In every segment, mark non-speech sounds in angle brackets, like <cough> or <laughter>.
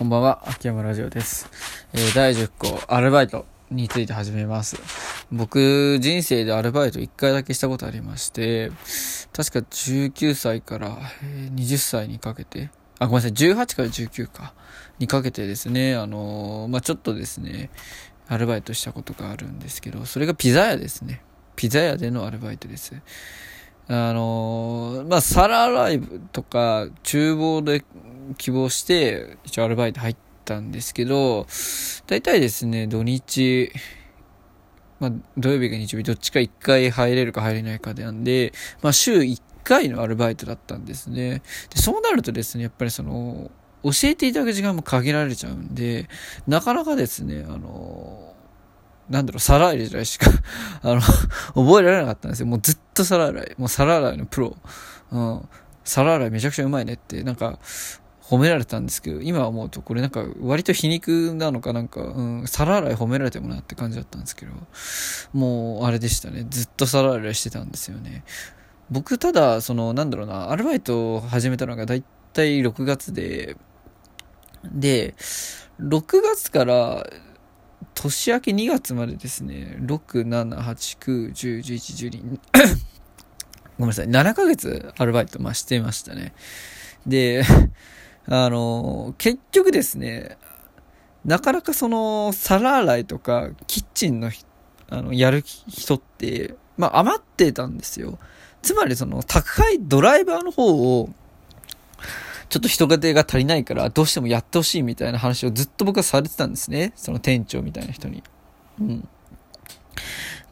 こんばんは、秋山ラジオです。えー、第10項、アルバイトについて始めます。僕、人生でアルバイト1回だけしたことありまして、確か19歳から20歳にかけて、あ、ごめんなさい、18から19か、にかけてですね、あのーまあ、ちょっとですね、アルバイトしたことがあるんですけど、それがピザ屋ですね。ピザ屋でのアルバイトです。あのーまあ、皿洗いとか、厨房で希望して、一応アルバイト入ったんですけど、大体ですね、土日、まあ、土曜日か日曜日、どっちか1回入れるか入れないかでなんで、まあ、週1回のアルバイトだったんですね。で、そうなるとですね、やっぱりその、教えていただく時間も限られちゃうんで、なかなかですね、あのなんだろう、皿洗いぐらいしか <laughs> あの、覚えられなかったんですよ。もうずっと皿洗い。もう皿洗いのプロ。うん。皿洗いめちゃくちゃうまいねって、なんか、褒められたんですけど、今思うとこれなんか割と皮肉なのかなんか、うん、皿洗い褒められてもなって感じだったんですけど、もうあれでしたね。ずっと皿洗いしてたんですよね。僕ただ、その、なんだろうな、アルバイトを始めたのがだいたい6月で、で、6月から年明け2月までですね、6、7、8、9、10、11、12、ごめんなさい、7ヶ月アルバイト、まあ、してましたね。で、<laughs> あの、結局ですね、なかなかその、皿洗いとか、キッチンの、あの、やる人って、まあ、余ってたんですよ。つまりその、宅配ドライバーの方を、ちょっと人手が足りないから、どうしてもやってほしいみたいな話をずっと僕はされてたんですね。その店長みたいな人に。うん。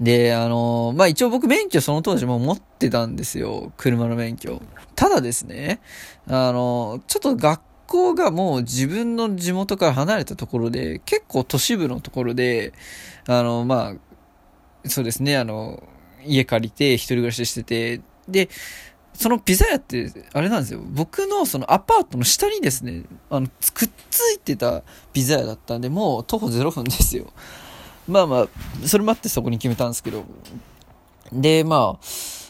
で、あのまあ、一応僕免許その当時も持ってたんですよ。車の免許。ただですね、あのちょっと学校がもう自分の地元から離れたところで、結構都市部のところで、あの、まあ、そうですね、あの、家借りて一人暮らししてて、で、そのピザ屋って、あれなんですよ。僕のそのアパートの下にですね、あの、くっついてたピザ屋だったんで、もう徒歩0分ですよ。まあまあ、それもあってそこに決めたんですけど。で、まあ、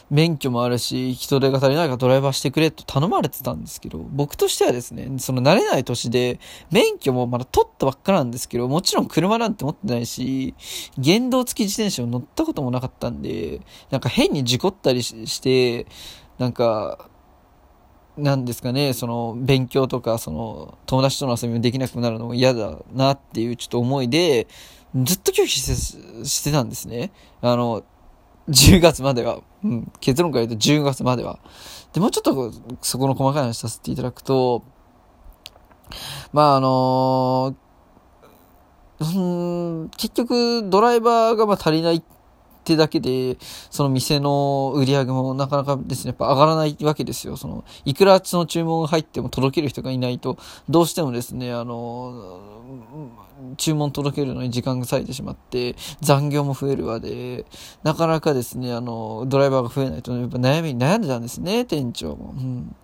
免許もあるし、人手が足りないからドライバーしてくれと頼まれてたんですけど、僕としてはですね、その慣れない年で、免許もまだ取ったばっかなんですけど、もちろん車なんて持ってないし、原動付き自転車を乗ったこともなかったんで、なんか変に事故ったりしして、なんか、なんですかね、その、勉強とか、その、友達との遊びもできなくなるのも嫌だなっていうちょっと思いで、ずっと拒否してしてたんですね。あの、10月までは。うん、結論から言うと10月までは。で、もうちょっとそこの細かい話させていただくと、まああのうん、結局ドライバーがまあ足りないてだけで、その店の売り上げもなかなかですね、やっぱ上がらないわけですよ。その、いくらその注文が入っても届ける人がいないと、どうしてもですね、あの、注文届けるのに時間が割いてしまって、残業も増えるわで、なかなかですね、あの、ドライバーが増えないと、やっぱ悩みに悩んでたんですね、店長も。うん。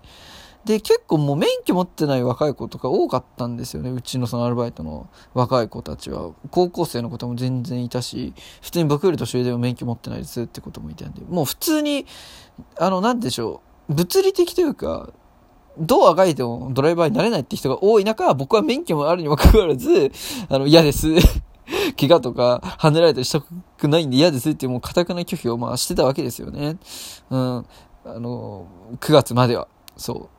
で、結構もう免許持ってない若い子とか多かったんですよね。うちのそのアルバイトの若い子たちは。高校生の子も全然いたし、普通に僕より年上でも免許持ってないですってこともいたんで、もう普通に、あの、なんでしょう、物理的というか、どうあがいてもドライバーになれないって人が多い中、僕は免許もあるにもかかわらず、あの、嫌です。<laughs> 怪我とか、跳ねられたりしたくないんで嫌ですってもう固くな拒否をまあしてたわけですよね。うん。あの、9月までは。そう。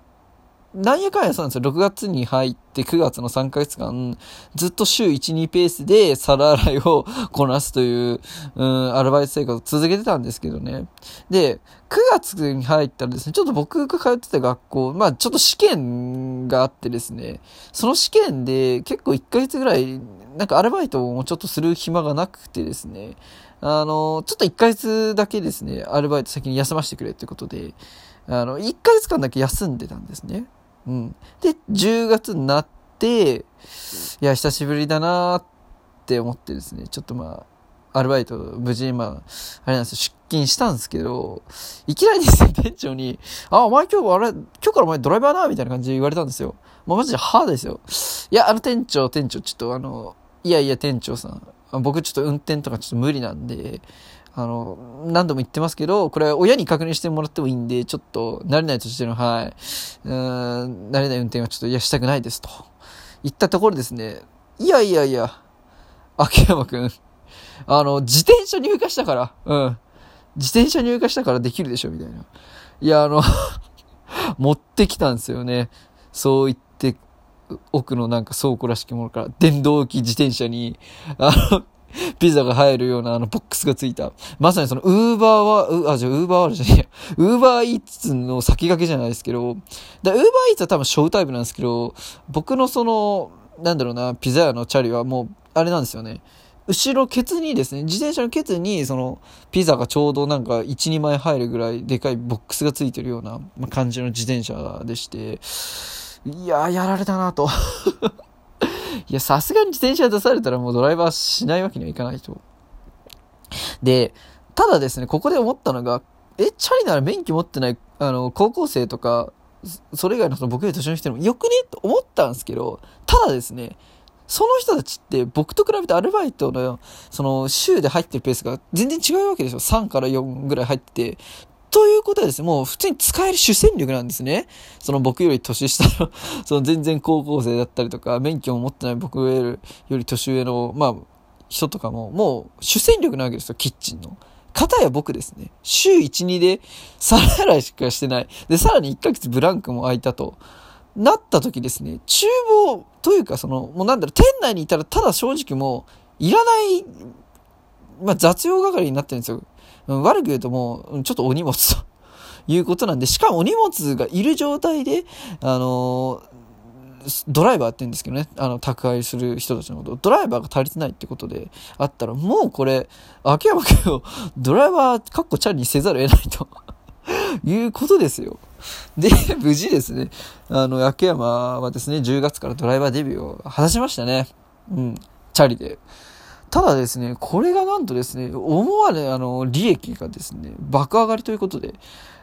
なんやかんやそうなんですよ。6月に入って9月の3ヶ月間、ずっと週1、2ペースで皿洗いをこなすという、うん、アルバイト生活を続けてたんですけどね。で、9月に入ったらですね、ちょっと僕が通ってた学校、まあちょっと試験があってですね、その試験で結構1ヶ月ぐらい、なんかアルバイトをちょっとする暇がなくてですね、あの、ちょっと1ヶ月だけですね、アルバイト先に休ませてくれってことで、あの、1ヶ月間だけ休んでたんですね。うん。で、10月になって、いや、久しぶりだなーって思ってですね、ちょっとまあ、アルバイト、無事、まあ、あれなんですよ、出勤したんですけど、いきなりですね、店長に、あ、お前今日、あれ、今日からお前ドライバーなみたいな感じで言われたんですよ。もうマジで、はですよ。いや、あの店長、店長、ちょっとあの、いやいや、店長さん、僕ちょっと運転とかちょっと無理なんで、あの、何度も言ってますけど、これ親に確認してもらってもいいんで、ちょっと慣れないとしての、はい、うん、慣れない運転はちょっといやしたくないですと。行ったところですね、いやいやいや、秋山くん、あの、自転車入荷したから、うん。自転車入荷したからできるでしょ、みたいな。いや、あの <laughs> 持ってきたんですよね。そう言って、奥のなんか倉庫らしきものから、電動機自転車に、あの、ピザが入るようなあのボックスがついた。まさにその、ウーバーは、あ、じゃ、ウーバーあるじゃねえや。ウーバーイーツの先駆けじゃないですけど、だウーバーイーツは多分ショータイプなんですけど、僕のその、なんだろうな、ピザ屋のチャリはもう、あれなんですよね。後ろケツにですね、自転車のケツに、その、ピザがちょうどなんか1、2枚入るぐらいでかいボックスがついてるような感じの自転車でして、いやー、やられたなと。いや、さすがに自転車出されたらもうドライバーしないわけにはいかないと。で、ただですね、ここで思ったのが、え、チャリなら免許持ってない、あの、高校生とか、それ以外のその僕より年の人でもよくね？と思ったんですけど、ただですね、その人たちって僕と比べてアルバイトの、その週で入ってるペースが全然違うわけですよ。3から4ぐらい入ってて。ということはですね、もう普通に使える主戦力なんですね。その僕より年下の <laughs> その全然高校生だったりとか、免許を持ってない僕より年上の、まあ、人とかも、もう主戦力なわけですよ、キッチンの。片や僕ですね、週1、2で皿洗いしかしてない。で、さらに1ヶ月ブランクも空いたと。なった時ですね、厨房というかその、もうなんだろう、店内にいたらただ正直もう、いらない、まあ雑用係になってるんですよ。悪く言うともう、ちょっとお荷物と <laughs> いうことなんで、しかもお荷物がいる状態で、あのドライバーって言うんですけどね、あの、宅配する人たちのこと、ドライバーが足りてないってことであったら、もうこれ、秋山君を <laughs> ドライバー、かっこチャリにせざるを得ないと <laughs> いうことですよ。で、無事ですね、あの、秋山はですね、10月からドライバーデビューを果たしましたね。うん、チャリで。ただですね、これがなんとですね、思わぬ、あの、利益がですね、爆上がりということで、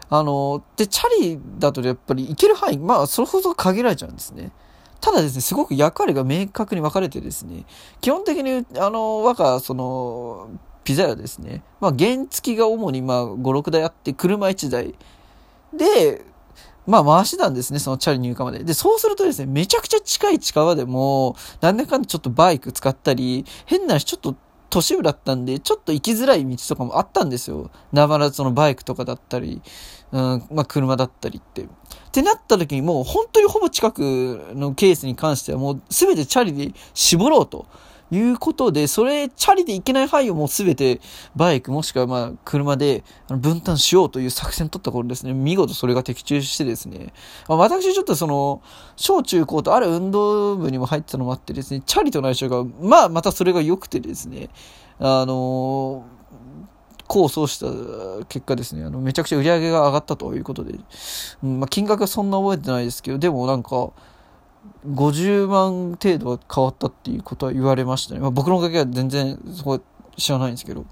あの、で、チャリだとやっぱり行ける範囲、まあ、それほど限られちゃうんですね。ただですね、すごく役割が明確に分かれてですね、基本的に、あの、我が、その、ピザ屋ですね。まあ、原付が主に、まあ、5、6台あって、車1台。で、まあ回してたんですね、そのチャリ入荷まで。で、そうするとですね、めちゃくちゃ近い近場でも、なんだかんだちょっとバイク使ったり、変な話ちょっと都市部だったんで、ちょっと行きづらい道とかもあったんですよ。なばらそのバイクとかだったり、うん、まあ車だったりって。ってなった時にもう本当にほぼ近くのケースに関してはもう全てチャリで絞ろうと。いうことで、それ、チャリで行けない範囲をもうすべてバイクもしくはまあ車で分担しようという作戦を取った頃ですね、見事それが的中してですね、まあ、私ちょっとその、小中高とある運動部にも入ってたのもあってですね、チャリとの相性が、まあまたそれが良くてですね、あのー功を奏した結果ですね、あの、めちゃくちゃ売り上げが上がったということで、うん、まあ、金額はそんな覚えてないですけど、でもなんか、50万程度は変わったっていうことは言われましたね。まあ、僕のおかげは全然そこ知らないんですけど。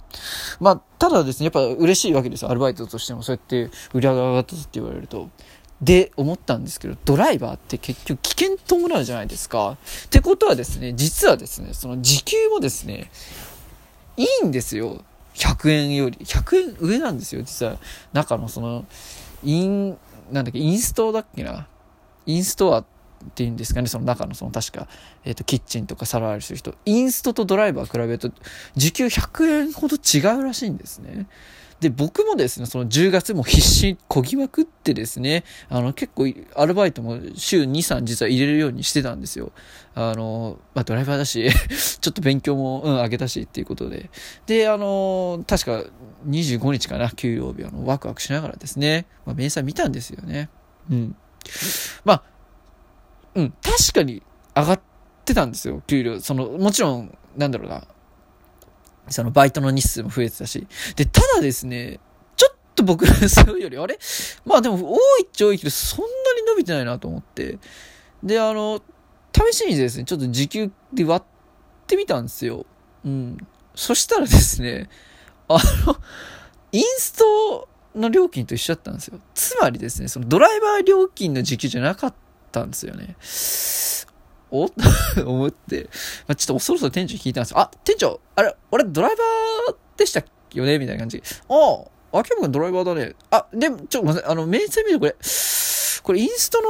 まあ、ただですね、やっぱ嬉しいわけです。アルバイトとしてもそうやって売り上げが上がったって言われると。で、思ったんですけど、ドライバーって結局危険伴うじゃないですか。ってことはですね、実はですね、その時給もですね、いいんですよ。100円より。100円上なんですよ、実は。中のその、イン、なんだっけ、インストだっけな。インストアっていうんですかね、その中のその確か、えっ、ー、と、キッチンとか皿洗いする人、インストとドライバー比べると、時給100円ほど違うらしいんですね。で、僕もですね、その10月も必死こぎまくってですね、あの、結構、アルバイトも週2、3実は入れるようにしてたんですよ。あの、まあ、ドライバーだし <laughs> ちょっと勉強も、うん、上げたしっていうことで。で、あの、確か25日かな、給料日、あの、ワクワクしながらですね、まあ、明細見たんですよね。うん。まあ、うん、確かに上がってたんですよ、給料。その、もちろん、なんだろうな、そのバイトの日数も増えてたし。で、ただですね、ちょっと僕 <laughs> そうより、あれ？まあでも多いっちゃ多いけど、そんなに伸びてないなと思って。で、あの、試しにですね、ちょっと時給で割ってみたんですよ。うん。そしたらですね、あの、インストの料金と一緒だったんですよ。つまりですね、そのドライバー料金の時給じゃなかったたんですよね。お？と <laughs> 思って、まあ、ちょっとそろそろ店長聞いたんですよ。あ、店長、あれ、俺ドライバーでしたよね？みたいな感じ。ああ、秋山君ドライバーだね。あ、でも、ちょ、ごめんなさい。あの、明細見るこれ、これインスト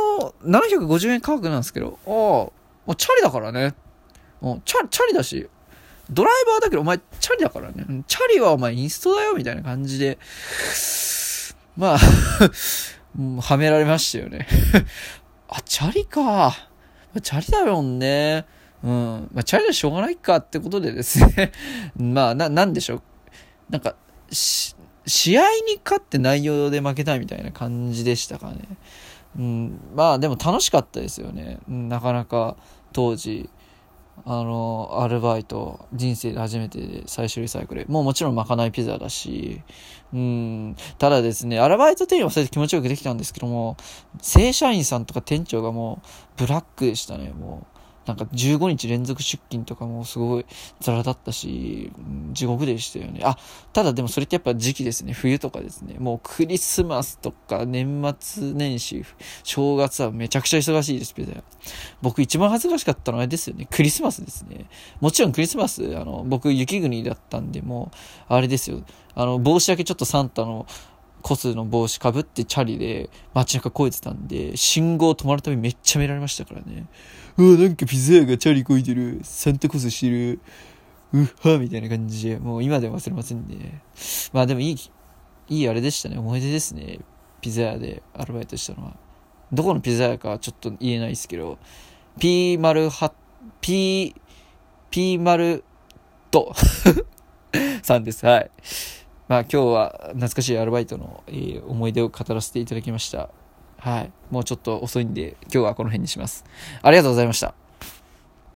の750円価格なんですけど、ああ、もうチャリだからね。もうチャリ、チャリだし、ドライバーだけどお前チャリだからね。チャリはお前インストだよみたいな感じで、まあ <laughs> はめられましたよねあ、チャリか。チャリだもんね。うん。まあ、チャリはしょうがないかってことでですね <laughs> まあ、な、なんでしょう。なんか、し試合に勝って内容で負けたいみたいな感じでしたかね。うん。まあ、でも楽しかったですよね。うん、なかなか当時、あの、アルバイト、人生で初めて最終リサイクル。もうもちろんまかないピザだし、うん、ただですね、アルバイト店員はそれで気持ちよくできたんですけども、正社員さんとか店長がもう、ブラックでしたね、もう。なんか15日連続出勤とかもすごいザラだったし、地獄でしたよね。あ、ただでもそれってやっぱ時期ですね。冬とかですね。もうクリスマスとか年末年始、正月はめちゃくちゃ忙しいです、ピザ僕一番恥ずかしかったのはあれですよね。クリスマスですね。もちろんクリスマス、あの、僕雪国だったんで、もう、あれですよ。あの、帽子だけちょっとサンタのコスの帽子かぶってチャリで街中越えてたんで、信号止まるたびめっちゃ見られましたからね。うわ、なんかピザ屋がチャリこいでる。サンタコスしてる。うっはみたいな感じで、もう今でも忘れませんね。まあでもいい、いいあれでしたね。思い出ですね。ピザ屋でアルバイトしたのは。どこのピザ屋かちょっと言えないですけど、P 丸は、P、P 丸と <laughs> さんです。はい。まあ今日は懐かしいアルバイトの、えー、思い出を語らせていただきました。はい。もうちょっと遅いんで、今日はこの辺にします。ありがとうございました。